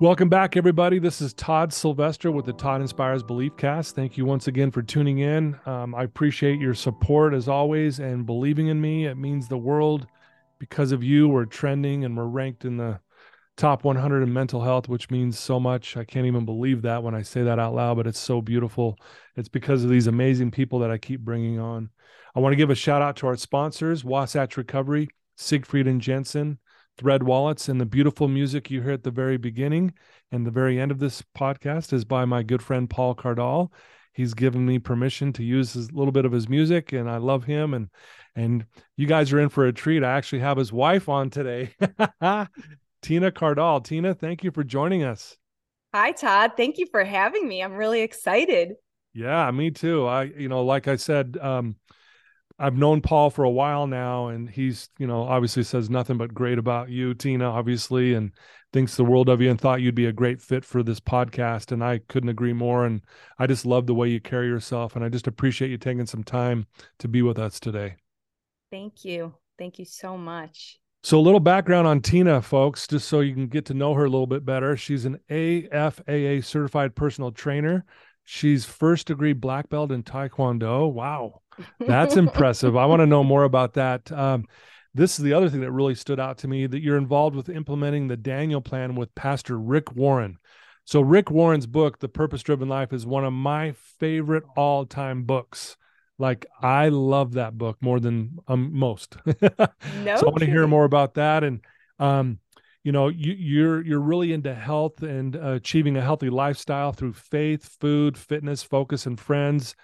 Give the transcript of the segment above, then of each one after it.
Welcome back, everybody. This is Todd Sylvester with the Todd Inspires Belief Cast. Thank you once again for tuning in. Um, I appreciate your support as always and believing in me. It means the world. Because of you, we're trending and we're ranked in the top 100 in mental health, which means so much. I can't even believe that when I say that out loud, but it's so beautiful. It's because of these amazing people that I keep bringing on. I want to give a shout out to our sponsors, Wasatch Recovery, Siegfried and Jensen, Thread Wallets, and the beautiful music you hear at the very beginning and the very end of this podcast is by my good friend Paul Cardall. He's given me permission to use a little bit of his music, and I love him. And and you guys are in for a treat. I actually have his wife on today, Tina Cardall. Tina, thank you for joining us. Hi, Todd. Thank you for having me. I'm really excited. Yeah, me too. I, you know, like I said, um, I've known Paul for a while now, and he's, you know, obviously says nothing but great about you, Tina, obviously, and thinks the world of you and thought you'd be a great fit for this podcast. And I couldn't agree more. And I just love the way you carry yourself. And I just appreciate you taking some time to be with us today. Thank you. Thank you so much. So, a little background on Tina, folks, just so you can get to know her a little bit better. She's an AFAA certified personal trainer. She's first degree black belt in Taekwondo. Wow. That's impressive. I want to know more about that. Um, this is the other thing that really stood out to me that you're involved with implementing the Daniel plan with Pastor Rick Warren. So, Rick Warren's book, The Purpose Driven Life, is one of my favorite all time books. Like, I love that book more than um, most. no so, I want to hear more about that. And, um, you know you, you're you're really into health and uh, achieving a healthy lifestyle through faith food fitness focus and friends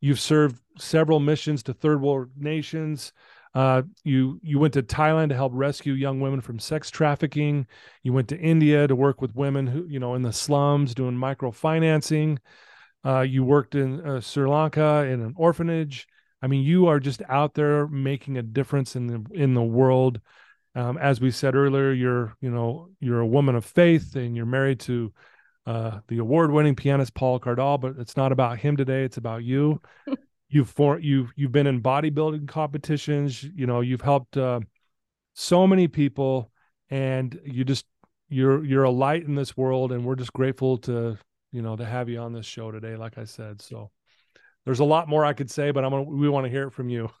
You've served several missions to third world nations. Uh, you you went to Thailand to help rescue young women from sex trafficking. You went to India to work with women who you know in the slums doing microfinancing. Uh, you worked in uh, Sri Lanka in an orphanage. I mean, you are just out there making a difference in the in the world. Um, as we said earlier, you're you know you're a woman of faith and you're married to uh, the award-winning pianist Paul Cardall, but it's not about him today. It's about you. you've for you've you've been in bodybuilding competitions. You know, you've helped uh, so many people, and you just you're you're a light in this world, and we're just grateful to you know to have you on this show today. Like I said, so there's a lot more I could say, but I'm gonna we want to hear it from you.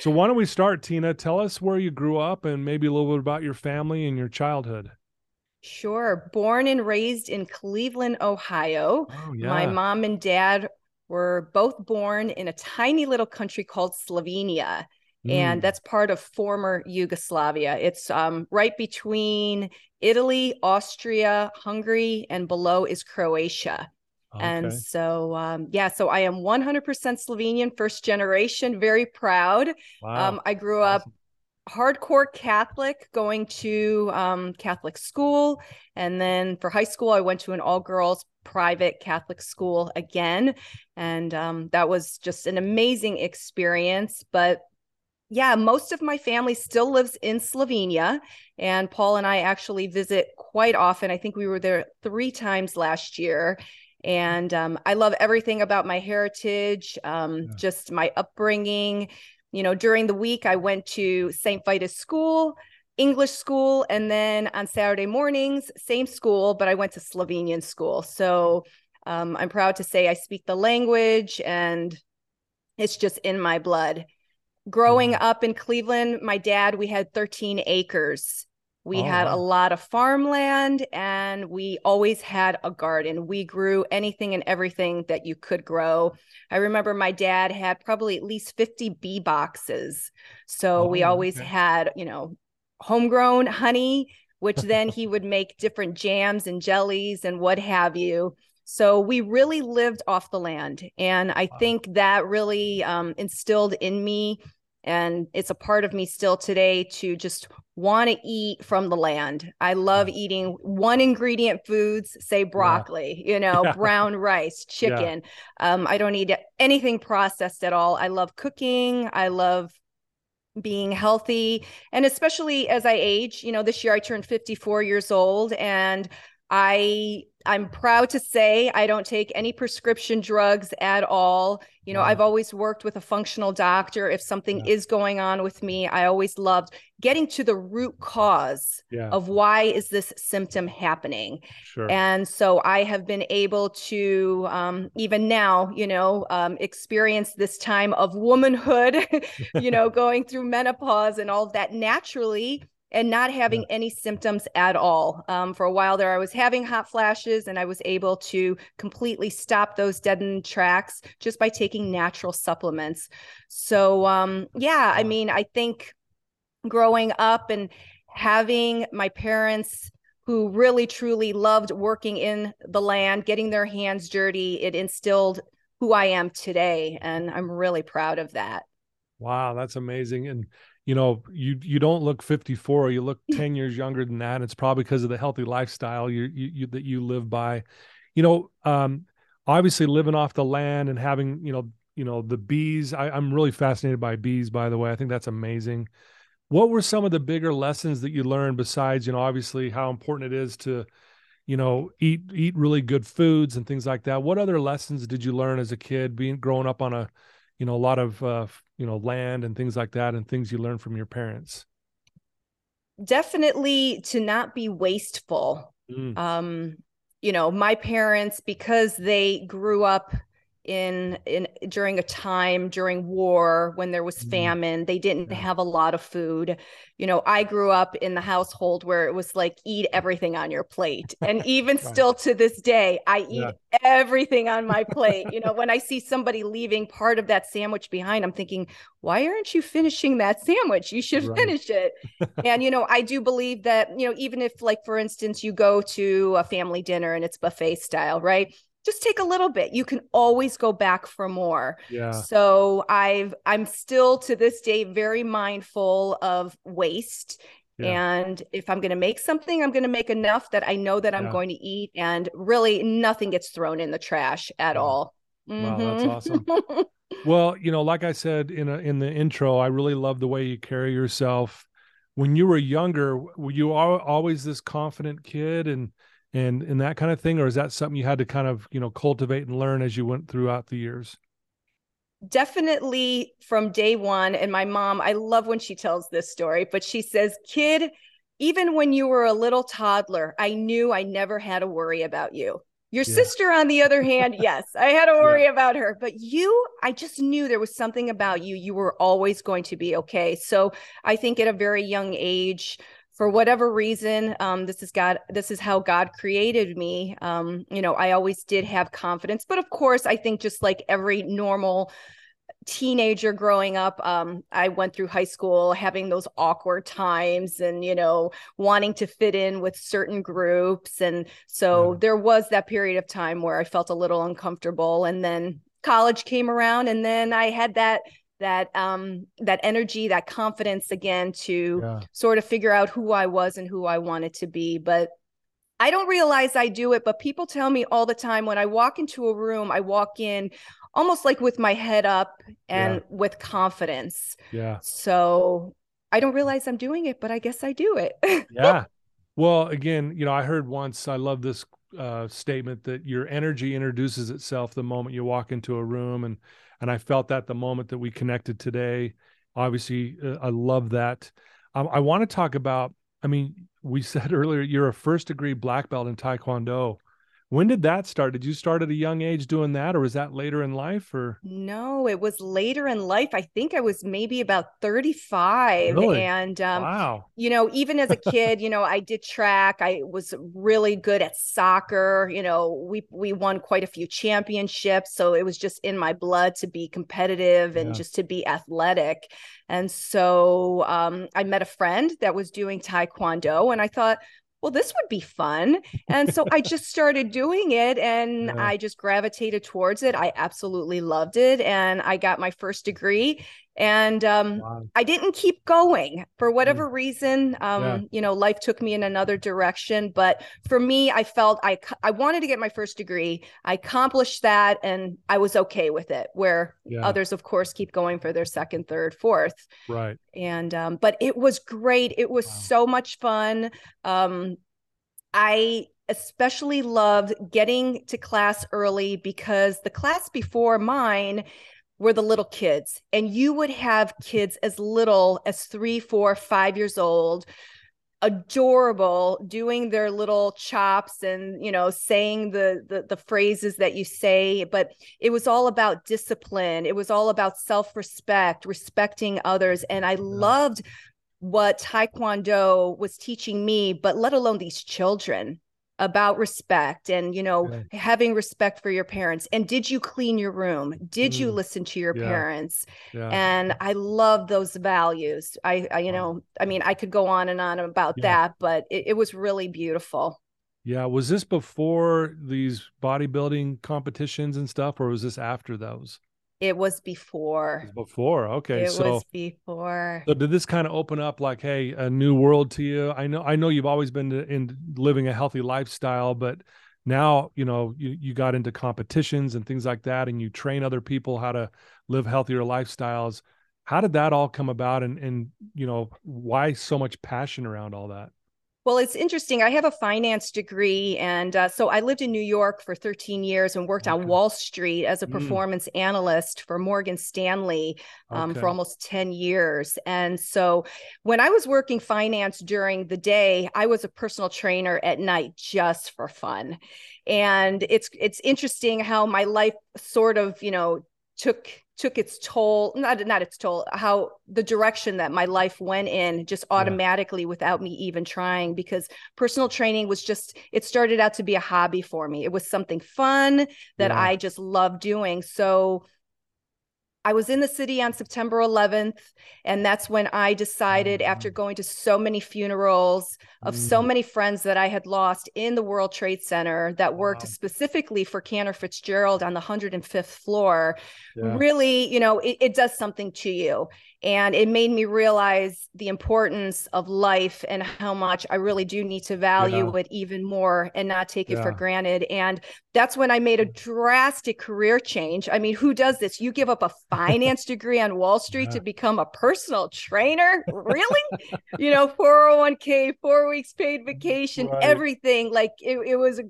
so why don't we start, Tina? Tell us where you grew up and maybe a little bit about your family and your childhood. Sure. Born and raised in Cleveland, Ohio. Oh, yeah. My mom and dad were both born in a tiny little country called Slovenia. Mm. And that's part of former Yugoslavia. It's um, right between Italy, Austria, Hungary, and below is Croatia. Okay. And so, um, yeah, so I am 100% Slovenian, first generation, very proud. Wow. Um, I grew awesome. up hardcore Catholic, going to um, Catholic school. And then for high school, I went to an all girls private Catholic school again. And um, that was just an amazing experience. But yeah, most of my family still lives in Slovenia. And Paul and I actually visit quite often. I think we were there three times last year. And um, I love everything about my heritage, um, yeah. just my upbringing, you know, during the week, I went to St. Vitus School, English school, and then on Saturday mornings, same school, but I went to Slovenian school. So um, I'm proud to say I speak the language and it's just in my blood. Growing mm-hmm. up in Cleveland, my dad, we had 13 acres we oh, had wow. a lot of farmland and we always had a garden. We grew anything and everything that you could grow. I remember my dad had probably at least 50 bee boxes. So oh, we always okay. had, you know, homegrown honey, which then he would make different jams and jellies and what have you. So we really lived off the land. And I wow. think that really um, instilled in me and it's a part of me still today to just want to eat from the land. I love eating one ingredient foods, say broccoli, yeah. you know, yeah. brown rice, chicken. Yeah. Um, I don't eat anything processed at all. I love cooking. I love being healthy and especially as i age you know this year i turned 54 years old and I I'm proud to say I don't take any prescription drugs at all. You know, I've always worked with a functional doctor. If something yeah. is going on with me, I always loved getting to the root cause yeah. of why is this symptom happening. Sure. And so I have been able to um, even now, you know, um, experience this time of womanhood, you know, going through menopause and all of that naturally and not having any symptoms at all. Um, for a while there, I was having hot flashes, and I was able to completely stop those deadened tracks just by taking natural supplements. So, um, yeah, I mean, I think growing up and having my parents who really truly loved working in the land, getting their hands dirty, it instilled who I am today. And I'm really proud of that. Wow, that's amazing. And you know you you don't look 54 you look 10 years younger than that it's probably because of the healthy lifestyle you, you, you that you live by. You know um obviously living off the land and having you know you know the bees I, i'm really fascinated by bees by the way i think that's amazing. What were some of the bigger lessons that you learned besides you know obviously how important it is to you know eat eat really good foods and things like that? What other lessons did you learn as a kid being growing up on a you know a lot of uh, you know land and things like that and things you learn from your parents definitely to not be wasteful mm. um you know my parents because they grew up in in during a time during war when there was mm-hmm. famine they didn't have a lot of food you know i grew up in the household where it was like eat everything on your plate and even right. still to this day i eat yeah. everything on my plate you know when i see somebody leaving part of that sandwich behind i'm thinking why aren't you finishing that sandwich you should right. finish it and you know i do believe that you know even if like for instance you go to a family dinner and it's buffet style right just take a little bit you can always go back for more yeah so i've i'm still to this day very mindful of waste yeah. and if i'm going to make something i'm going to make enough that i know that i'm yeah. going to eat and really nothing gets thrown in the trash at yeah. all mm-hmm. wow that's mm-hmm. awesome well you know like i said in a, in the intro i really love the way you carry yourself when you were younger were you always this confident kid and and and that kind of thing or is that something you had to kind of you know cultivate and learn as you went throughout the years definitely from day one and my mom i love when she tells this story but she says kid even when you were a little toddler i knew i never had to worry about you your yeah. sister on the other hand yes i had to worry yeah. about her but you i just knew there was something about you you were always going to be okay so i think at a very young age for whatever reason um, this is god this is how god created me um, you know i always did have confidence but of course i think just like every normal teenager growing up um, i went through high school having those awkward times and you know wanting to fit in with certain groups and so yeah. there was that period of time where i felt a little uncomfortable and then college came around and then i had that that um that energy that confidence again to yeah. sort of figure out who i was and who i wanted to be. But i don't realize i do it but people tell me all the time when i walk into a room i walk in almost like with my head up and yeah. with confidence. Yeah. So i don't realize i'm doing it but i guess i do it. Yeah. Well again you know i heard once i love this uh, statement that your energy introduces itself the moment you walk into a room and and I felt that the moment that we connected today. Obviously, uh, I love that. Um, I want to talk about. I mean, we said earlier you're a first degree black belt in Taekwondo. When did that start? Did you start at a young age doing that, or was that later in life? Or no, it was later in life. I think I was maybe about 35. Really? And um, wow, you know, even as a kid, you know, I did track. I was really good at soccer. You know, we we won quite a few championships, so it was just in my blood to be competitive and yeah. just to be athletic. And so um, I met a friend that was doing taekwondo, and I thought, well, this would be fun. And so I just started doing it and yeah. I just gravitated towards it. I absolutely loved it. And I got my first degree. And um, wow. i didn't keep going for whatever mm. reason um, yeah. you know life took me in another direction but for me i felt i i wanted to get my first degree i accomplished that and i was okay with it where yeah. others of course keep going for their second third fourth right and um, but it was great it was wow. so much fun um, i especially loved getting to class early because the class before mine were the little kids and you would have mm-hmm. kids as little as three four five years old adorable doing their little chops and you know saying the, the the phrases that you say. But it was all about discipline. It was all about self-respect respecting others. And i yeah. loved what taekwondo was teaching me but let alone these children about respect and you know yeah. having respect for your parents and did you clean your room did mm. you listen to your yeah. parents yeah. and i love those values I, I, you know i mean i could go on and on about that but it, it was really beautiful yeah was this before these bodybuilding competitions and stuff or was this after those it was before. It was before. Okay. It so, was before. So did this kind of open up like, hey, a new world to you? I know I know you've always been in living a healthy lifestyle, but now, you know, you, you got into competitions and things like that, and you train other people how to live healthier lifestyles. How did that all come about and and you know, why so much passion around all that? Well, it's interesting. I have a finance degree. And uh, so I lived in New York for 13 years and worked okay. on Wall Street as a mm. performance mm. analyst for Morgan Stanley um, okay. for almost 10 years. And so when I was working finance during the day, I was a personal trainer at night just for fun. And it's it's interesting how my life sort of, you know, took took its toll not not its toll how the direction that my life went in just automatically yeah. without me even trying because personal training was just it started out to be a hobby for me it was something fun that yeah. i just loved doing so I was in the city on September 11th. And that's when I decided, after mm. going to so many funerals of mm. so many friends that I had lost in the World Trade Center that worked wow. specifically for Cantor Fitzgerald on the 105th floor, yeah. really, you know, it, it does something to you and it made me realize the importance of life and how much I really do need to value yeah. it even more and not take it yeah. for granted. And that's when I made a drastic career change. I mean, who does this? You give up a finance degree on Wall Street yeah. to become a personal trainer? Really? you know, 401k, four weeks paid vacation, right. everything. Like it, it was a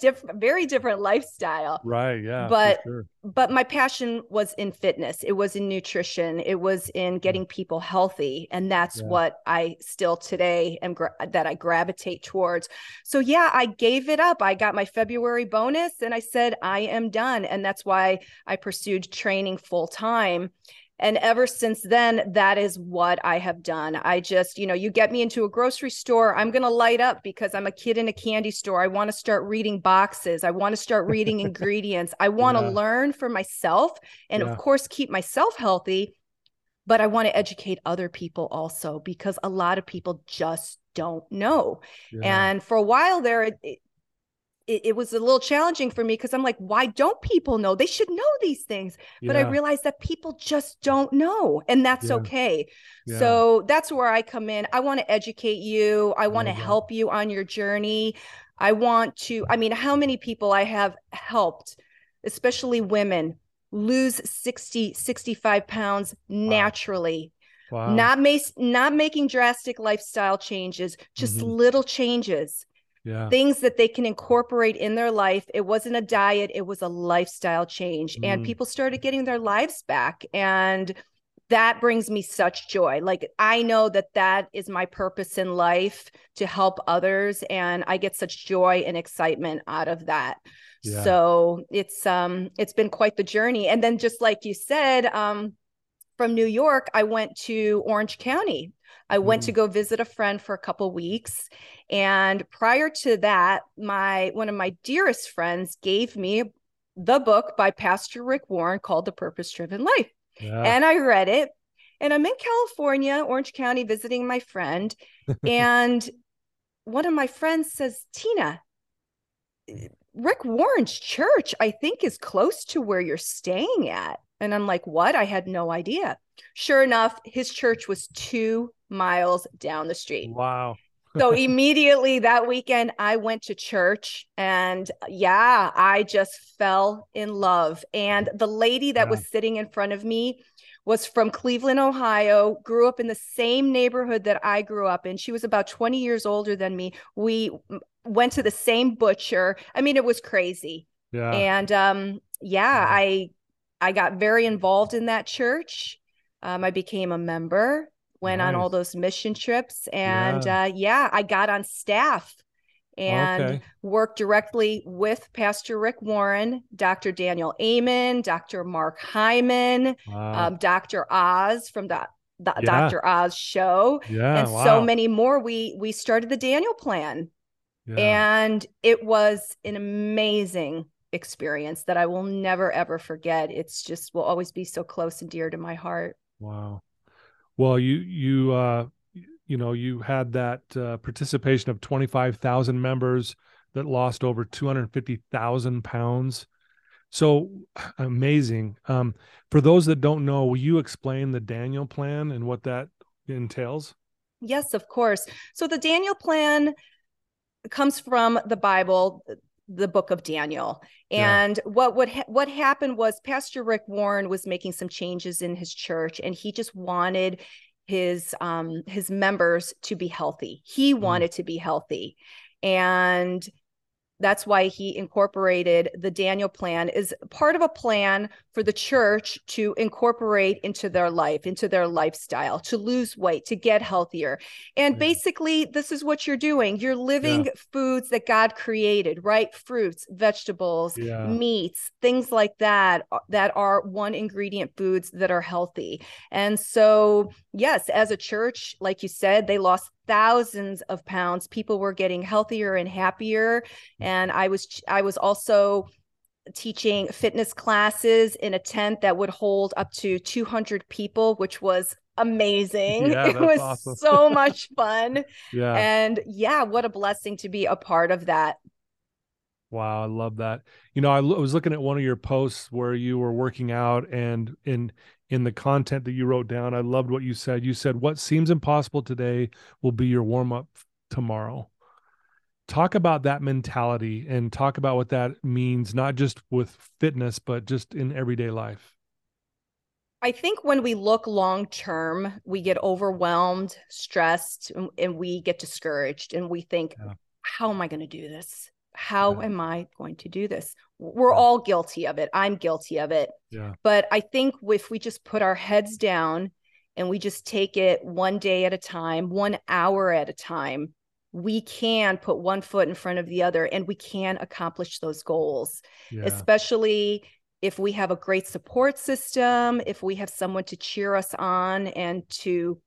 different very different lifestyle. Right yeah but sure. but my passion was in fitness. It was in nutrition. It was in mm-hmm. getting people healthy and that's yeah. what i still today am gra- that i gravitate towards. So yeah i gave it up. I got my february bonus and i said i am done and that's why i pursued training full time and ever since then that is what i have done i just you know you get me into a grocery store i'm going to light up because i'm a kid in a candy store i want to start reading boxes i want to start reading ingredients i want to yeah. learn for myself and yeah. of course keep myself healthy but i want to educate other people also because a lot of people just don't know yeah. and for a while there it, it, it, was a little challenging for me because I'm like, why don't people know? They should know these things. Yeah. But I realized that people just don't know, and that's yeah. okay. Yeah. So that's where I come in. I want to educate you, I want to help you on your journey. I want to, I mean, how many people I have helped, especially women, lose 60, 65 pounds naturally. Wow. Not, ma- not making drastic lifestyle changes, just mm-hmm. little changes yeah. things that they can incorporate in their life. It wasn't a diet, it was a lifestyle change. Mm. And people started getting their lives back. And that brings me such joy. Like, I know that that is my purpose in life to help others. And I get such joy and excitement out of that. Yeah. So it's um it's been quite the journey. And then just like you said, um from New York, I went to Orange County I went mm. to go visit a friend for a couple weeks. And prior to that, my one of my dearest friends gave me the book by Pastor Rick Warren called The Purpose Driven Life. Yeah. And I read it. And I'm in California, Orange County, visiting my friend. and one of my friends says, Tina, Rick Warren's church, I think, is close to where you're staying at. And I'm like, what? I had no idea. Sure enough, his church was two miles down the street. Wow. so immediately that weekend, I went to church and yeah, I just fell in love. And the lady that yeah. was sitting in front of me was from Cleveland, Ohio, grew up in the same neighborhood that I grew up in. She was about 20 years older than me. We went to the same butcher. I mean, it was crazy. Yeah. And um, yeah, yeah. I I got very involved in that church. Um, I became a member, went nice. on all those mission trips, and yeah. Uh, yeah, I got on staff and okay. worked directly with Pastor Rick Warren, Dr. Daniel Amen, Dr. Mark Hyman, wow. um, Dr. Oz from the, the yeah. Dr. Oz show, yeah, and wow. so many more. We we started the Daniel Plan, and it was an amazing experience that I will never ever forget. It's just will always be so close and dear to my heart. Wow. Well, you you uh you know you had that uh, participation of 25,000 members that lost over 250,000 pounds. So amazing. Um, for those that don't know, will you explain the Daniel plan and what that entails? Yes, of course. So the Daniel plan comes from the Bible, the book of Daniel. And yeah. what would ha- what happened was Pastor Rick Warren was making some changes in his church and he just wanted his um his members to be healthy. He mm. wanted to be healthy. And that's why he incorporated the Daniel plan is part of a plan for the church to incorporate into their life, into their lifestyle, to lose weight, to get healthier. And basically, this is what you're doing. You're living yeah. foods that God created, right? Fruits, vegetables, yeah. meats, things like that, uh, that are one ingredient foods that are healthy. And so, yes, as a church, like you said, they lost thousands of pounds people were getting healthier and happier mm. and i was i was also teaching fitness classes in a tent that would hold up to 200 people which was amazing. Yeah, it was awesome. so much fun. Yeah. And yeah what a blessing to be a part of that wow i love that you know I, l- I was looking at one of your posts where you were working out and in in the content that you wrote down. I loved what you said. You said, What seems impossible today will be your warm up tomorrow. Talk about that mentality and talk about what that means, not just with fitness, but just in everyday life. I think when we look long term, we get overwhelmed, stressed, and, we get discouraged and we think, yeah. How am I going to do this? How yeah. am I going to do this? We're yeah. all guilty of it. I'm guilty of it. Yeah. But I think if we just put our heads down and we just take it one day at a time, one hour at a time, we can put one foot in front of the other and we can accomplish those goals, yeah. especially if we have a great support system, if we have someone to cheer us on and to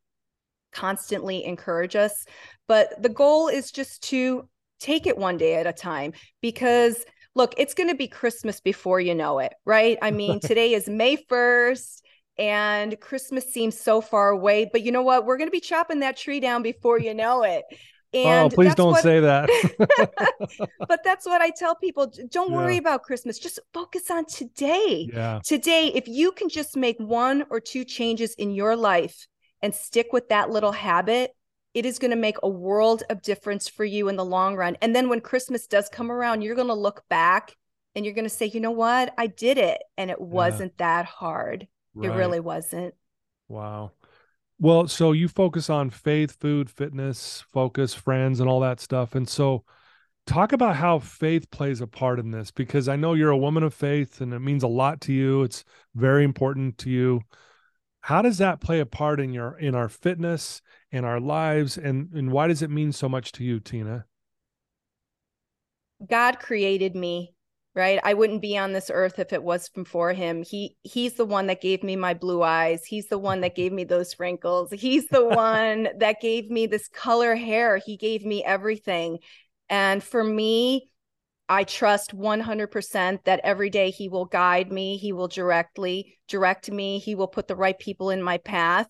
constantly encourage us. But the goal is just to take it one day at a time because look, it's going to be Christmas before you know it, right? I mean, today is May 1st and Christmas seems so far away, but you know what? We're going to be chopping that tree down before you know it. Oh, and oh, please don't what, say that. but that's what I tell people. Don't worry yeah. about Christmas. Just focus on today. Yeah. Today, if you can just make one or two changes in your life and stick with that little habit, it is going to make a world of difference for you in the long run. And then when Christmas does come around, you're going to look back and you're going to say, you know what? I did it. And it wasn't yeah. that hard. Right. It really wasn't. Wow. Well, so you focus on faith, food, fitness, focus, friends, and all that stuff. And so, talk about how faith plays a part in this because I know you're a woman of faith and it means a lot to you. It's very important to you. How does that play a part in your in our fitness in our lives and and why does it mean so much to you tina? God created me right? I wouldn't be on this earth if it was for him. He he's the one that gave me my blue eyes. He's the one that gave me those wrinkles. He's the one that gave me this color hair. He gave me everything. And for me I trust 100% that every day he will guide me, he will directly direct me, he will put the right people in my path.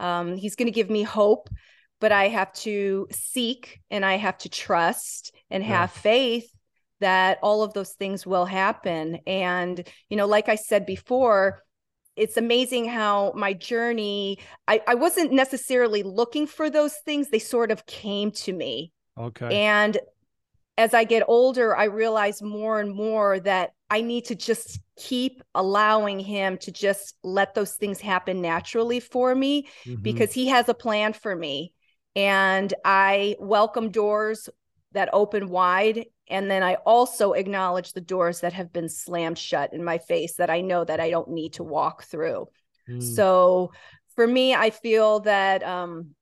Um, he's going to give me hope, but I have to seek and I have to trust and have faith that all of those things will happen. And, you know, like I said before, it's amazing how my journey I, I wasn't necessarily looking for those things. They sort of came to me. Okay. And as i get older i realize more and more that i need to just keep allowing him to just let those things happen naturally for me mm-hmm. because he has a plan for me and i welcome doors that open wide and then i also acknowledge the doors that have been slammed shut in my face that i know that i don't need to walk through mm. so for me i feel that um,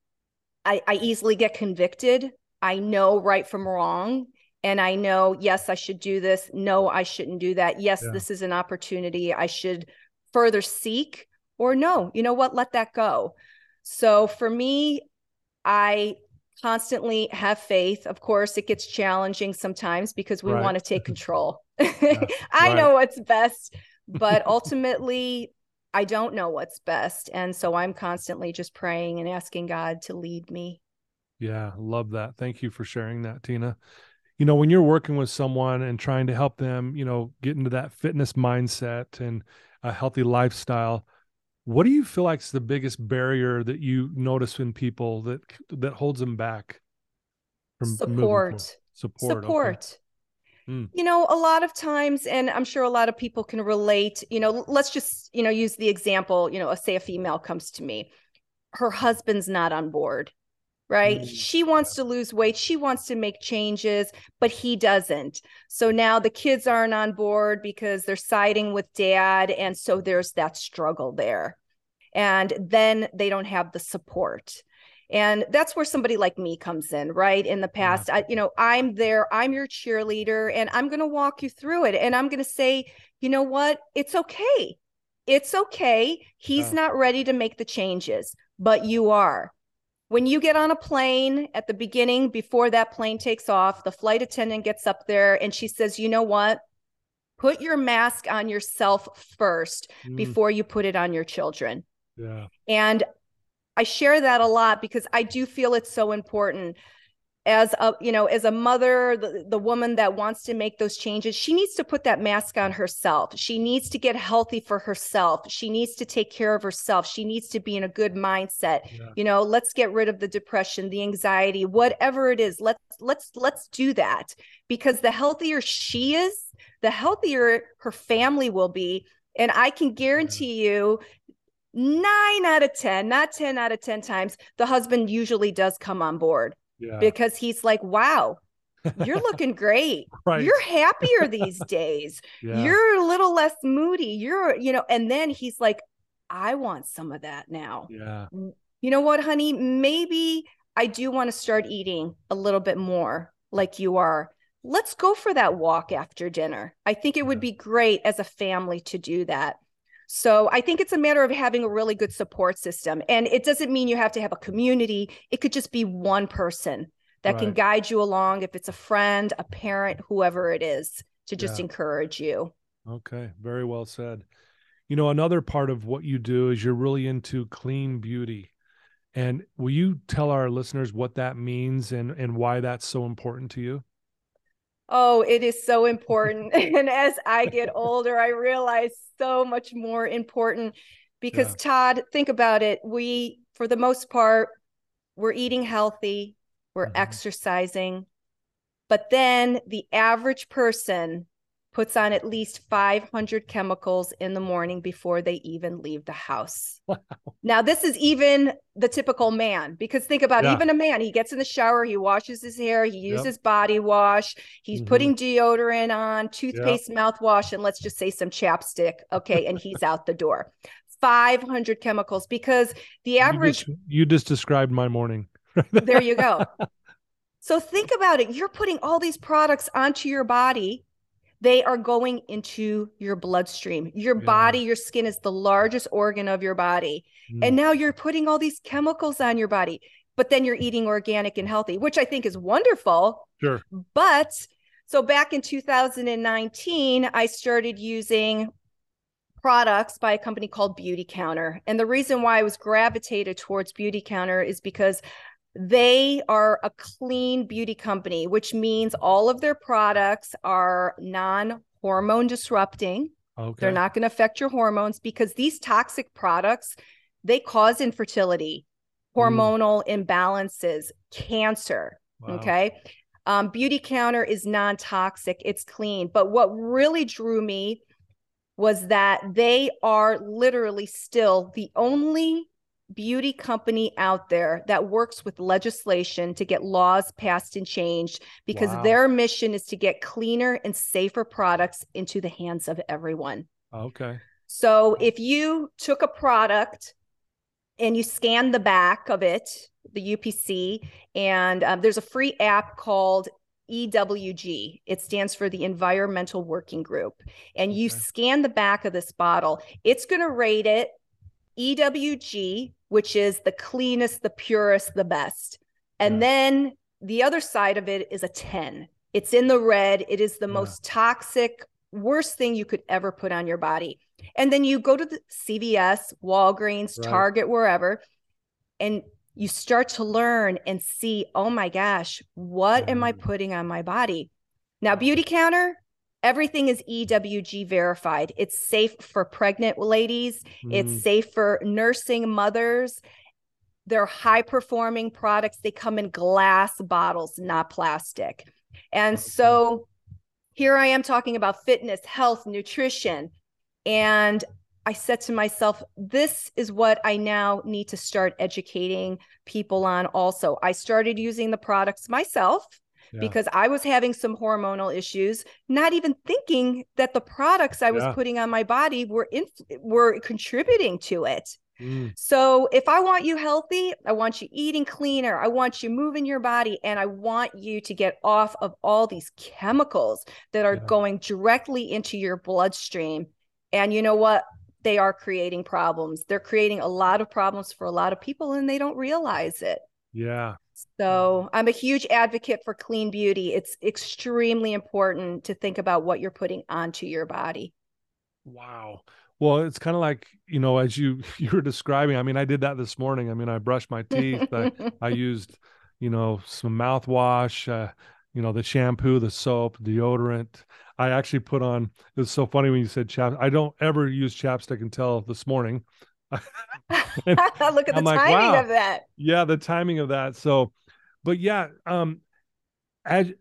I, I easily get convicted i know right from wrong and i know yes i should do this no i shouldn't do that yes yeah. this is an opportunity i should further seek or no you know what let that go so for me i constantly have faith. Of course, it gets challenging sometimes because we right. want to take control. Yeah. I right. know what's best, but ultimately, I don't know what's best. And so I'm constantly just praying and asking God to lead me. Yeah, love that. Thank you for sharing that, Tina. You know, when you're working with someone and trying to help them, you know, get into that fitness mindset and a healthy lifestyle, what do you feel like is the biggest barrier that you notice in people that that holds them back from support support support okay. mm. you know a lot of times and i'm sure a lot of people can relate you know let's just you know use the example you know say a female comes to me her husband's not on board right? Mm. She wants to lose weight, she wants to make changes, but he doesn't. So now the kids aren't on board because they're siding with dad. And so there's that struggle there. And then they don't have the support. And that's where somebody like me comes in, right? In the past, yeah. I, you know, I'm there, I'm your cheerleader, and I'm going to walk you through it. And I'm going to say, you know what? It's okay. It's okay. He's yeah. not ready to make the changes, but you are when you get on a plane at the beginning before that plane takes off the flight attendant gets up there and she says you know what? Put your mask on yourself first mm. before you put it on your children. Yeah. And i share that a lot because i do feel it's so important as a you know as a mother the, the woman that wants to make those changes she needs to put that mask on herself. She needs to get healthy for herself. She needs to take care of herself. She needs to be in a good mindset. Yeah. you know let's get rid of the depression the anxiety whatever it is. Let's let's let's do that. Because the healthier she is the healthier her family will be. And i can guarantee you nine out of 10, not 10 out of 10 times, the husband usually does come on board yeah. because he's like, wow, you're looking great. right. You're happier these days. Yeah. You're a little less moody. You're, you know, and then he's like, I want some of that now. Yeah. Mm, you know what, honey? Maybe I do want to start eating a little bit more like you are. Let's go for that walk after dinner. I think it would be great as a family to do that. So I think it's a matter of having a really good support system. And it doesn't mean you have to have a community, it could just be one person that right. can guide you along if it's a friend, a parent, whoever it is, to just yeah. encourage you. Okay, very well said. You know, another part of what you do is you're really into clean beauty. And will you tell our listeners what that means and, and why that's so important to you? Oh, it is so important. and as I get older, I realize so much more important because, yeah. Todd, think about it. We, for the most part, we're eating healthy, we're mm-hmm. exercising, but then the average person puts on at least 500 chemicals in the morning before they even leave the house. Wow. Now, this is even the typical man because think about yeah. even a man, he gets in the shower, he washes his hair, he uses yep. body wash, he's mm-hmm. putting deodorant on, toothpaste, yep. mouthwash, and let's just say some chapstick. Okay. and he's out the door. 500 chemicals because the average. You just, you just described my morning. there you go. So think about it. You're putting all these products onto your body they are going into your bloodstream. Your yeah. body, your skin is the largest organ of your body. Mm. And now you're putting all these chemicals on your body, but then you're eating organic and healthy, which I think is wonderful. Sure. But so back in 2019, I started using products by a company called Beautycounter. And the reason why I was gravitated towards Beautycounter is because they are a clean beauty company, which means all of their products are non hormone disrupting. Okay. They're not going to affect your hormones because these toxic products, they cause infertility, mm. hormonal mm. imbalances, cancer. Wow. Okay. Um, Beautycounter is non toxic, it's clean. But what really drew me was that they are literally still the only beauty company out there that works with legislation to get laws passed and changed because wow. their mission is to get cleaner and safer products into the hands of everyone. Okay. So if you took a product and you scanned the back of it, the UPC, and um, there's a free app called EWG. It stands for the Environmental Working Group. And you okay. scan the back of this bottle, it's going to rate it EWG, which is the cleanest, the purest, the best. And yeah. then the other side of it is a 10. It's in the red. It is the yeah. most toxic, worst thing you could ever put on your body. And then you go to the CVS, Walgreens, right. Target, wherever, and you start to learn and see, oh my gosh, what am I mm. putting on my body? Now, Beautycounter, everything is EWG verified. It's safe for pregnant ladies, mm. it's safe for nursing mothers. They're high performing products. They come in glass bottles, not plastic. And so here I am talking about fitness, health, nutrition. And I said to myself, this is what I now need to start educating people on also. I started using the products myself yeah. because I was having some hormonal issues, not even thinking that the products I was yeah. putting on my body were in, were contributing to it. Mm. So if I want you healthy, I want you eating cleaner, I want you moving your body, and I want you to get off of all these chemicals that are yeah. going directly into your bloodstream. And you know what? they are creating problems. They're creating a lot of problems for a lot of people and they don't realize it. Yeah. So I'm a huge advocate for clean beauty. It's extremely important to think about what you're putting onto your body. Wow. Well, it's kind of like, you know, as you you were describing, I mean, I did that this morning. I mean, I brushed my teeth. I, I used, you know, some mouthwash, uh, you know, the shampoo, the soap, deodorant. I actually put on. it's so funny when you said chap. I don't ever use chapstick until this morning. Look at I'm the like, timing wow. of that. Yeah, the timing of that. So, but yeah, um, as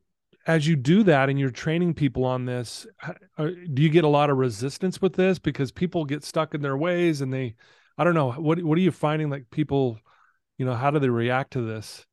as you do that and you're training people on this, do you get a lot of resistance with this because people get stuck in their ways and they, I don't know, what what are you finding like people, you know, how do they react to this?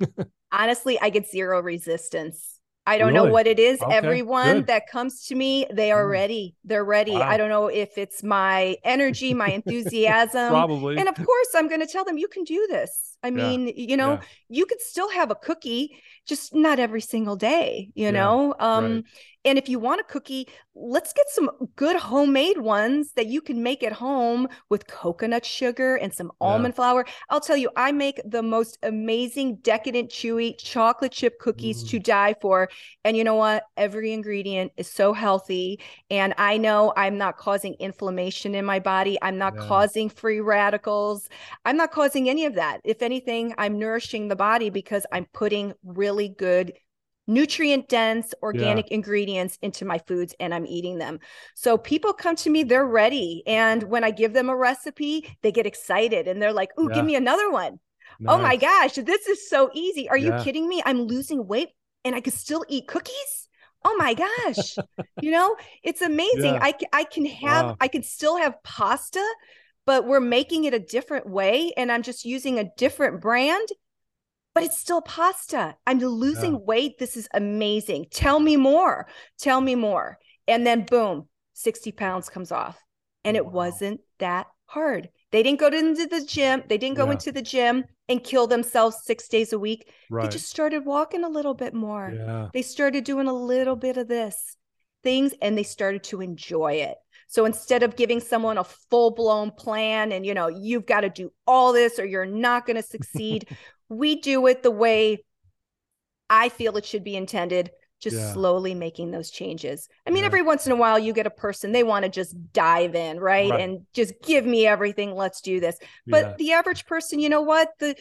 Honestly, I get zero resistance. I don't really? know what it is. Okay, Everyone good. that comes to me, they are mm. ready. They're ready. Wow. I don't know if it's my energy, my enthusiasm. Probably. And of course, I'm going to tell them you can do this. I mean, yeah. you know, yeah. you could still have a cookie, just not every single day, you yeah. know? Um, right. And if you want a cookie, let's get some good homemade ones that you can make at home with coconut sugar and some almond flour. I'll tell you, I make the most amazing, decadent, chewy chocolate chip cookies mm. to die for. And you know what? Every ingredient is so healthy. And I know I'm not causing inflammation in my body, I'm not causing free radicals, I'm not causing any of that. If anything, I'm nourishing the body because I'm putting really good nutrient dense organic yeah. ingredients into my foods and I'm eating them. So people come to me, they're ready. And when I give them a recipe, they get excited and they're like, Ooh, yeah. give me another one. Nice. Oh my gosh, this is so easy. Are yeah. you kidding me? I'm losing weight and I could still eat cookies. Oh my gosh. you know, it's amazing. I, I can have, wow. I can still have pasta, but we're making it a different way. And I'm just using a different brand but it's still pasta. I'm losing yeah. weight. This is amazing. Tell me more. Tell me more. And then boom, 60 pounds comes off. And it wow. wasn't that hard. They didn't go into the gym. They didn't go yeah. into the gym and kill themselves six days a week. Right. They just started walking a little bit more. Yeah. They started doing a little bit of this things and they started to enjoy it. So instead of giving someone a full blown plan and, you know, you've got to do all this or you're not going to succeed, we do it the way I feel it should be intended, just yeah. slowly making those changes. I mean, yeah. every once in a while, you get a person, they want to just dive in, right? right? And just give me everything. Let's do this. But yeah. the average person, you know what? The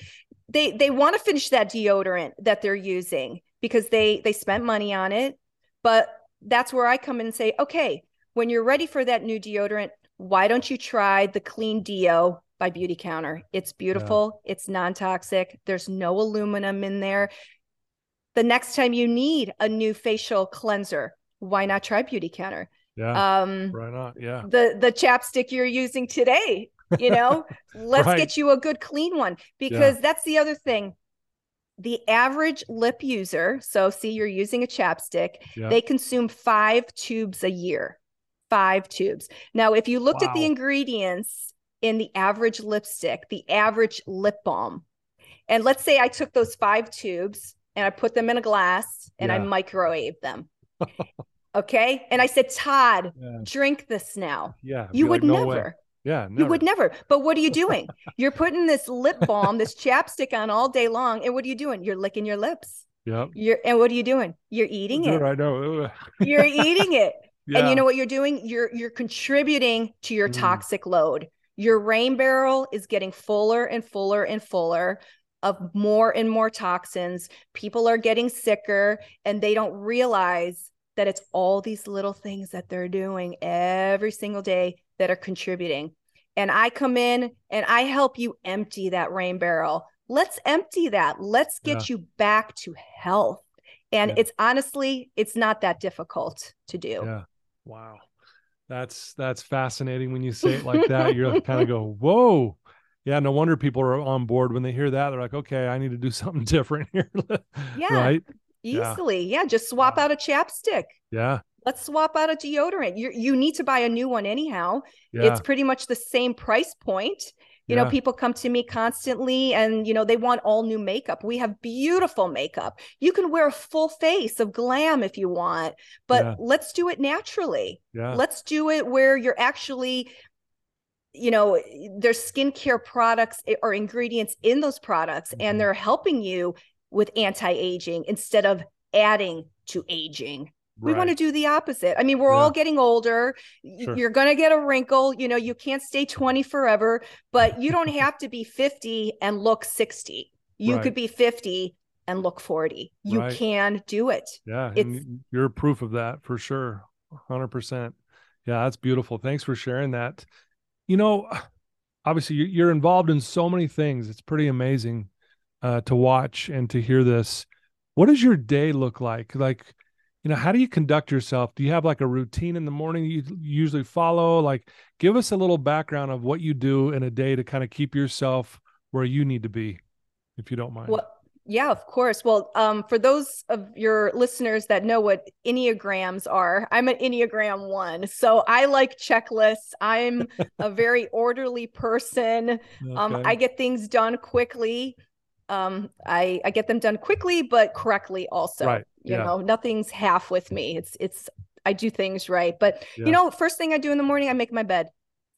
they they want to finish that deodorant that they're using because they they spent money on it. But that's where I come in and say, okay, when you're ready for that new deodorant, why don't you try the Clean Deo by Beautycounter? It's beautiful, yeah. it's non toxic, there's no aluminum in there. The next time you need a new facial cleanser, why not try Beautycounter? Yeah. Um, why not? Yeah. The the chapstick you're using today, you know, let's right. get you a good clean one because yeah. that's the other thing the average lip user, so see, you're using a chapstick, yeah. they consume five tubes a year. Five tubes. Now, if you looked wow. at the ingredients in the average lipstick, the average lip balm, and let's say I took those five tubes and I put them in a glass and yeah. I microwave them. okay. And I said, Todd, yeah. drink this now. Yeah. You would like, no never. Way. Yeah, never. you would never. But what are you doing? You're putting this lip balm, this chapstick on all day long, and what are you doing? You're licking your lips. Yeah. You're and what are you doing? You're eating it. I know. you're eating it. Yeah. And you know what you're doing? You're you're contributing to your mm. toxic load. Your rain barrel is getting fuller and fuller and fuller of more and more toxins. People are getting sicker and they don't realize that it's all these little things that they're doing every single day that are contributing. And I come in and I help you empty that rain barrel. Let's empty that. Let's get yeah. you back to health. And yeah. it's honestly, it's not that difficult to do. Yeah. Wow. That's that's fascinating when you say it like that. You're kind of go, whoa. Yeah, no wonder people are on board when they hear that. They're like, okay, I need to do something different here. yeah. Right. Easily. Yeah. yeah. Just swap out a chapstick. Yeah let's swap out a deodorant. You you need to buy a new one anyhow. Yeah. It's pretty much the same price point. You yeah. know, people come to me constantly and, you know, they want all new makeup. We have beautiful makeup. You can wear a full face of glam if you want, but yeah. let's do it naturally. Yeah. Let's do it where you're actually, you know, there's skincare products eh, or ingredients in those products, mm-hmm. and they're helping you with anti aging instead of adding to aging. We want to do the opposite. I mean, we're yeah. all getting older. Sure. You're going to get a wrinkle. You know, you can't stay 20 forever, but you don't have to be 50 and look 60. You right. could be 50 and look 40. You right. can do it. Yeah. It's, you're proof of that for sure. 100%. Yeah, that's beautiful. Thanks for sharing that. You know, obviously, you're involved in so many things. It's pretty amazing uh, to watch and to hear this. What does your day look like? Like, you know how do you conduct yourself? Do you have like a routine in the morning you usually follow? Like give us a little background of what you do in a day to kind of keep yourself where you need to be if you don't mind. Well yeah of course. Well um, for those of your listeners that know what enneagrams are i'm an enneagram one so i like checklists. I'm a very orderly person. Um, okay. um, i get things done quickly. Um, I, I get them done quickly but correctly also. Right you yeah. know nothing's half with me it's it's i do things right but yeah. you know first thing i do in the morning i make my bed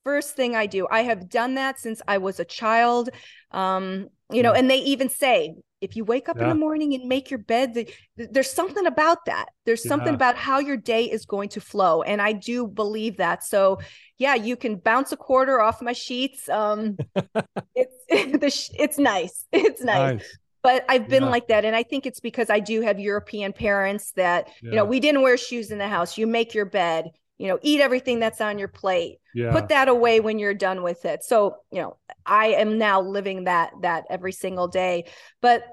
first thing i do i have done that since i was a child um you know and they even say if you wake up yeah. in the morning and make your bed the, there's something about that there's something about how your day is going to flow and i do believe that so yeah you can bounce a quarter off my sheets um it's it's nice it's nice. nice but I've been yeah. like that. And I think it's because I do have European parents that, yeah. you know, we didn't wear shoes in the house. You make your bed, you know, eat everything that's on your plate. Yeah. Put that away when you're done with it. So, you know, I am now living that that every single day. But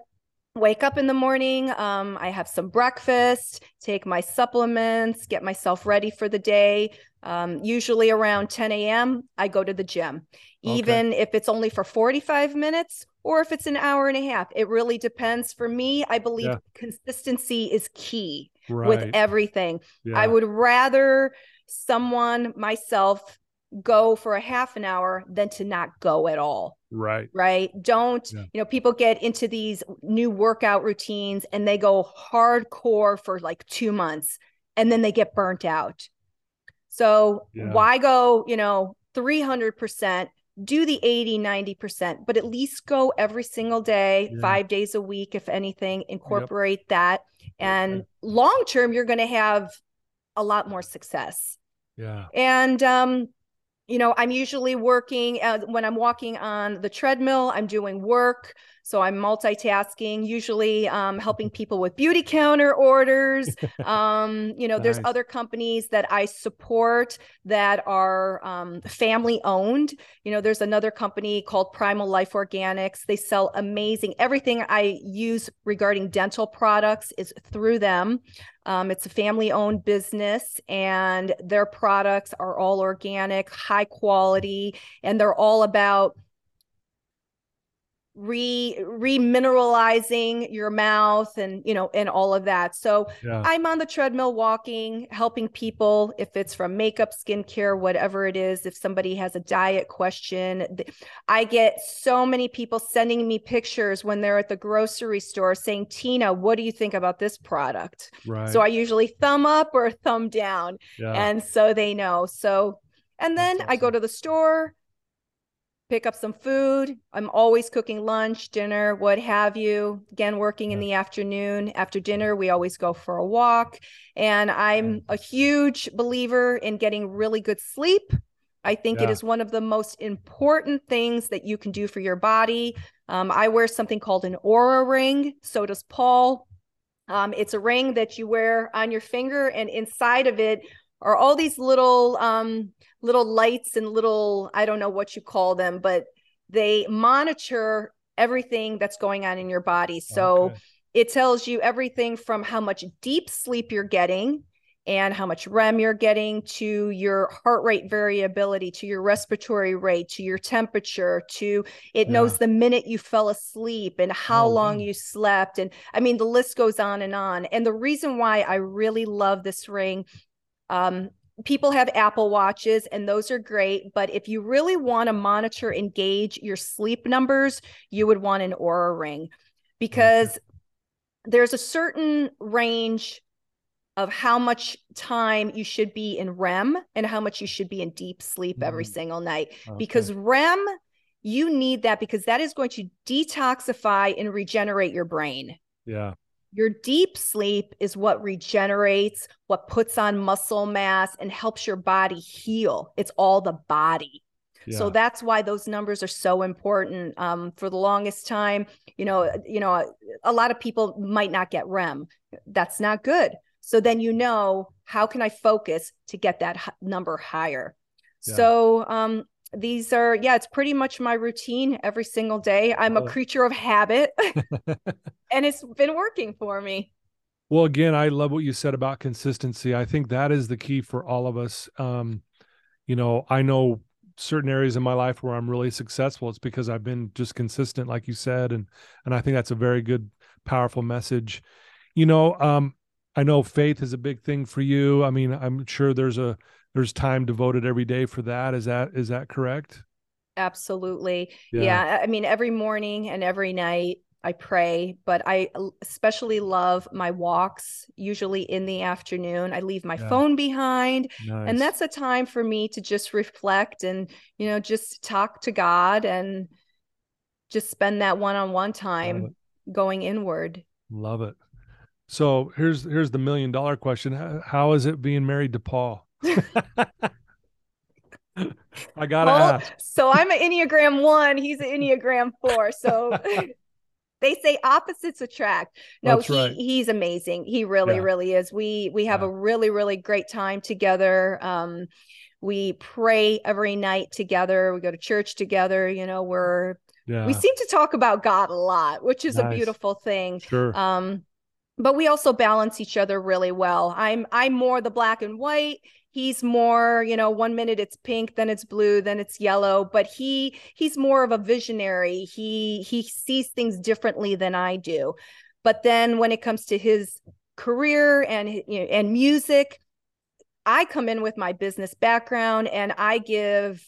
wake up in the morning um, i have some breakfast take my supplements get myself ready for the day um, usually around 10 a.m i go to the gym okay. even if it's only for 45 minutes or if it's an hour and a half. It really depends. For me, I believe yeah. consistency is key right. with everything. Yeah. I would rather someone, myself, go for a half an hour than to not go at all. Right. Right. Don't, yeah. you know, people get into these new workout routines and they go hardcore for like two months and then they get burnt out. So why go, you know, 300% do the 80 90% but at least go every single day yeah. five days a week if anything incorporate yep. that and okay. long term you're going to have a lot more success yeah and um you know, I'm usually working uh, when I'm walking on the treadmill, I'm doing work. So I'm multitasking, usually um, helping people with Beautycounter orders. um, you know, nice. there's other companies that I support that are um, family owned. You know, there's another company called Primal Life Organics. They sell amazing everything I use regarding dental products is through them. Um, it's a family owned business, and their products are all organic, high quality, and they're all about re remineralizing your mouth and you know and all of that so yeah. i'm on the treadmill walking helping people if it's from makeup skincare whatever it is if somebody has a diet question i get so many people sending me pictures when they're at the grocery store saying tina what do you think about this product right so i usually thumb up or thumb down yeah. and so they know so and then awesome. i go to the store pick up some food. I'm always cooking lunch, dinner, what have you. Again, working in the afternoon. After dinner, we always go for a walk. And I'm a huge believer in getting really good sleep. I think yeah. it is one of the most important things that you can do for your body. Um, I wear something called an Oura ring. So does Paul. Um, it's a ring that you wear on your finger, and inside of it are all these little um, little lights and little I don't know what you call them, but they monitor everything that's going on in your body. So okay. it tells you everything from how much deep sleep you're getting and how much REM you're getting to your heart rate variability, to your respiratory rate, to your temperature, to it yeah. knows the minute you fell asleep and how oh, long you slept. And I mean, the list goes on and on. And the reason why I really love this ring um, people have Apple Watches, and those are great. But if you really want to monitor and gauge your sleep numbers, you would want an Oura ring because there's a certain range of how much time you should be in REM and how much you should be in deep sleep mm-hmm. every single night. Okay. Because REM, you need that because that is going to detoxify and regenerate your brain. Yeah. Your deep sleep is what regenerates, what puts on muscle mass and helps your body heal. It's all the body. Yeah. So that's why those numbers are so important. Um, for the longest time, you know, you know, a lot of people might not get REM. That's not good. So then you know how can I focus to get that h- number higher. Yeah. So um, these are yeah it's pretty much my routine every single day. I'm a creature of habit. And it's been working for me. Well again i love what you said about consistency. I think that is the key for all of us. Um you know i know certain areas in my life where i'm really successful. It's because i've been just consistent like you said and and i think that's a very good powerful message. You know um i know faith is a big thing for you. I mean i'm sure there's a there's time devoted every day for that is that is that correct absolutely yeah. yeah. i mean every morning and every night i pray but i especially love my walks usually in the afternoon i leave my yeah. phone behind nice. and that's a time for me to just reflect and you know just talk to god and just spend that one-on-one time going inward love it so here's here's the million dollar question how is it being married to paul I gotta well, ask. So I'm an Enneagram one. He's an Enneagram four. So they say opposites attract. No, That's he right. he's amazing. He really, yeah. really is. We we have yeah. a really, really great time together. Um, we pray every night together. We go to church together. You know, we're yeah. we seem to talk about God a lot, which is nice. a beautiful thing. Sure. Um, but we also balance each other really well. I'm I'm more the black and white he's more you know one minute it's pink then it's blue then it's yellow but he he's more of a visionary. He he sees things differently than i do. But then when it comes to his career and you know, and music i come in with my business background and i give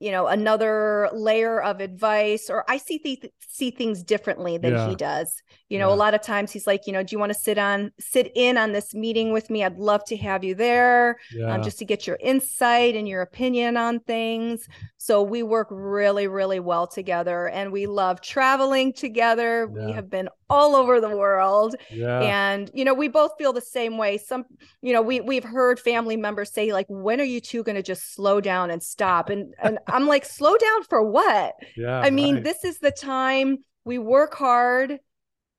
you know another layer of advice or i see th- see things differently than yeah. he does. You know yeah. a lot of times he's like you know do you want to sit on sit in on this meeting with me? I'd love to have you there um, yeah. um, just to get your insight and your opinion on things. So we work really really well together and we love traveling together. We have been all over the world and you know we both feel the same way. Some you know we we've heard family members say like when are you two going to just slow down and stop? And and I'm like, slow down for what? Yeah. I mean, right. this is the time we work hard.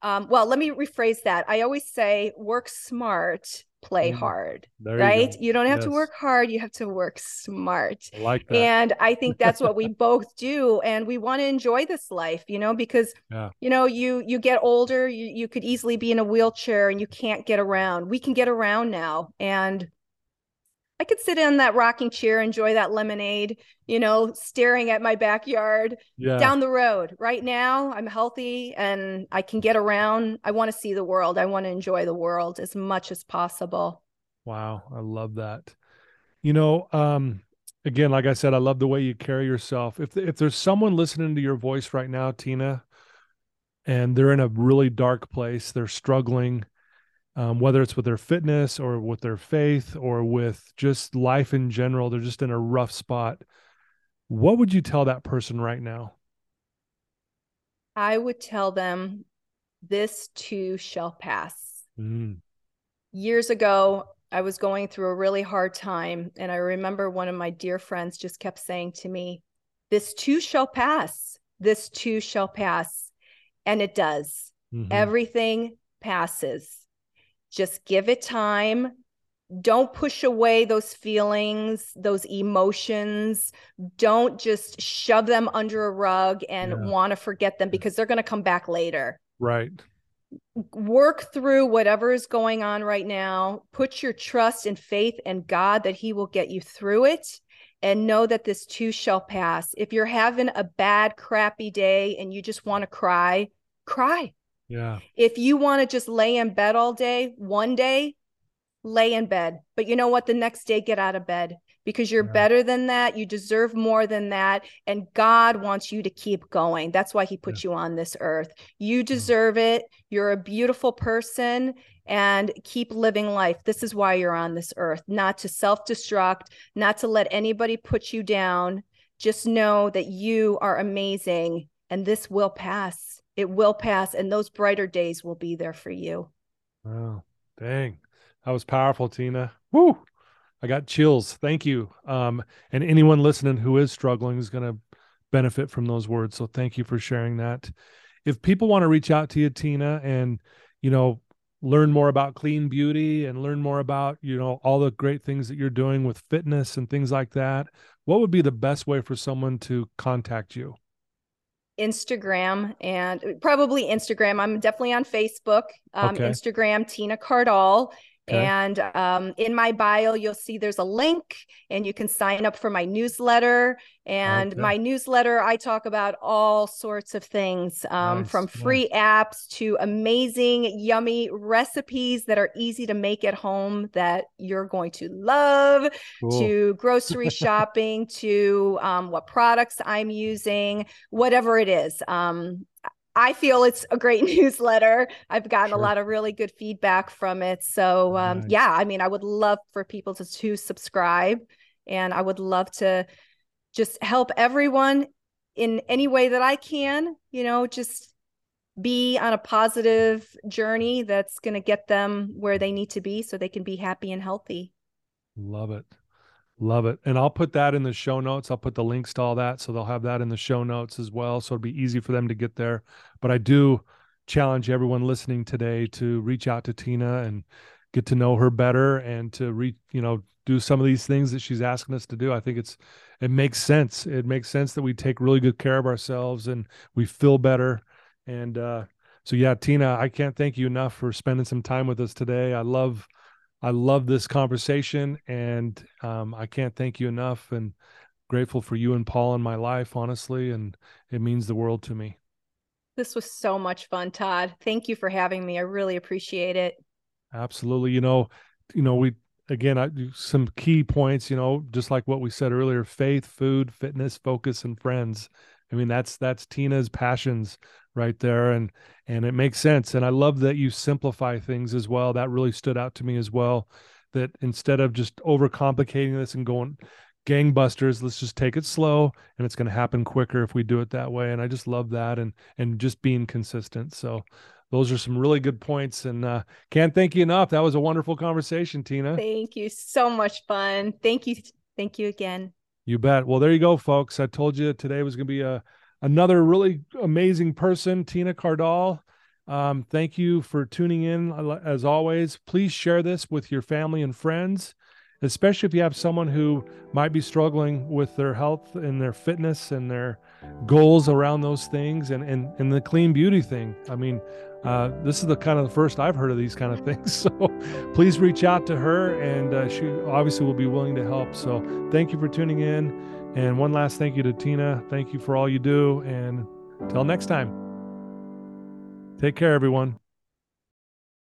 Um, well, let me rephrase that. I always say work smart, play mm. hard. right? You, you, don't have yes. to work hard, you have to work smart. I like that. And I think that's what we both do. And we want to enjoy this life, you know, because yeah. you know, you you get older, you, you could easily be in a wheelchair and you can't get around. We can get around now. And I could sit in that rocking chair, enjoy that lemonade, you know, staring at my backyard yeah. down the road. Right now, I'm healthy and I can get around. I want to see the world. I want to enjoy the world as much as possible. Wow, I love that. You know, um again, like I said, I love the way you carry yourself. If if there's someone listening to your voice right now, Tina, and they're in a really dark place, they're struggling, um, whether it's with their fitness or with their faith or with just life in general, they're just in a rough spot. What would you tell that person right now? I would tell them this too shall pass. Mm. Years ago, I was going through a really hard time. And I remember one of my dear friends just kept saying to me, This too shall pass. This too shall pass. And it does. Mm-hmm. Everything passes just give it time. Don't push away those feelings those emotions. Don't just shove them under a rug and yeah. want to forget them because they're going to come back later. Right. Work through whatever is going on right now. Put your trust and faith in god that he will get you through it and know that this too shall pass. If you're having a bad crappy day and you just want to cry cry yeah. If you want to just lay in bed all day, one day, lay in bed. But you know what? The next day, get out of bed because you're yeah. better than that. You deserve more than that. And God wants you to keep going. That's why He put yeah. you on this earth. You deserve yeah. it. You're a beautiful person and keep living life. This is why you're on this earth, not to self destruct, not to let anybody put you down. Just know that you are amazing and this will pass it will pass and those brighter days will be there for you. Wow. Dang. That was powerful, Tina. Woo. I got chills. Thank you. Um, and anyone listening who is struggling is going to benefit from those words. So thank you for sharing that. If people want to reach out to you, Tina, and you know, learn more about clean beauty and learn more about, you know, all the great things that you're doing with fitness and things like that, what would be the best way for someone to contact you? Instagram and probably Instagram. I'm definitely on Facebook. Um, okay. Instagram, Tina Cardall. Okay. And um, in my bio, you'll see there's a link and you can sign up for my newsletter. And okay. my newsletter, I talk about all sorts of things um, nice. from free nice. apps to amazing, yummy recipes that are easy to make at home that you're going to love, cool. to grocery shopping, to um, what products I'm using, whatever it is. I feel it's a great newsletter. I've gotten sure. a lot of really good feedback from it. So um, nice. yeah, I mean, I would love for people to, to subscribe, and I would love to just help everyone in any way that I can. You know, just be on a positive journey that's going to get them where they need to be, so they can be happy and healthy. Love it. Love it. And I'll put that in the show notes. I'll put the links to all that. So they'll have that in the show notes as well. So it'll be easy for them to get there. But I do challenge everyone listening today to reach out to Tina and get to know her better and to re, you know, do some of these things that she's asking us to do. I think it's, it makes sense. It makes sense that we take really good care of ourselves and we feel better. And, uh, so yeah, Tina, I can't thank you enough for spending some time with us today. I love, I love this conversation, and um, I can't thank you enough. And grateful for you and Paul in my life, honestly, and it means the world to me. This was so much fun, Todd. Thank you for having me. I really appreciate it. Absolutely. You know, you know, we again, I, some key points, you know, just like what we said earlier, faith, food, fitness, focus, and friends. I mean, that's that's Tina's passions right there. And and it makes sense. And I love that you simplify things as well. That really stood out to me as well. That instead of just overcomplicating this and going gangbusters, let's just take it slow and it's going to happen quicker if we do it that way. And I just love that and and just being consistent. So those are some really good points and uh, can't thank you enough that was a wonderful conversation tina thank you so much fun thank you thank you again you bet. Well there you go folks. I told you today was going to be a another really amazing person tina cardall. Um, thank you for tuning in as always. Please share this with your family and friends especially if you have someone who might be struggling with their health and their fitness and their goals around those things and, and, and the clean beauty thing. I mean, uh, this is the kind of the first I've heard of these kind of things. So please reach out to her, and uh, she obviously will be willing to help. So thank you for tuning in. And one last thank you to Tina. Thank you for all you do. And until next time, take care, everyone.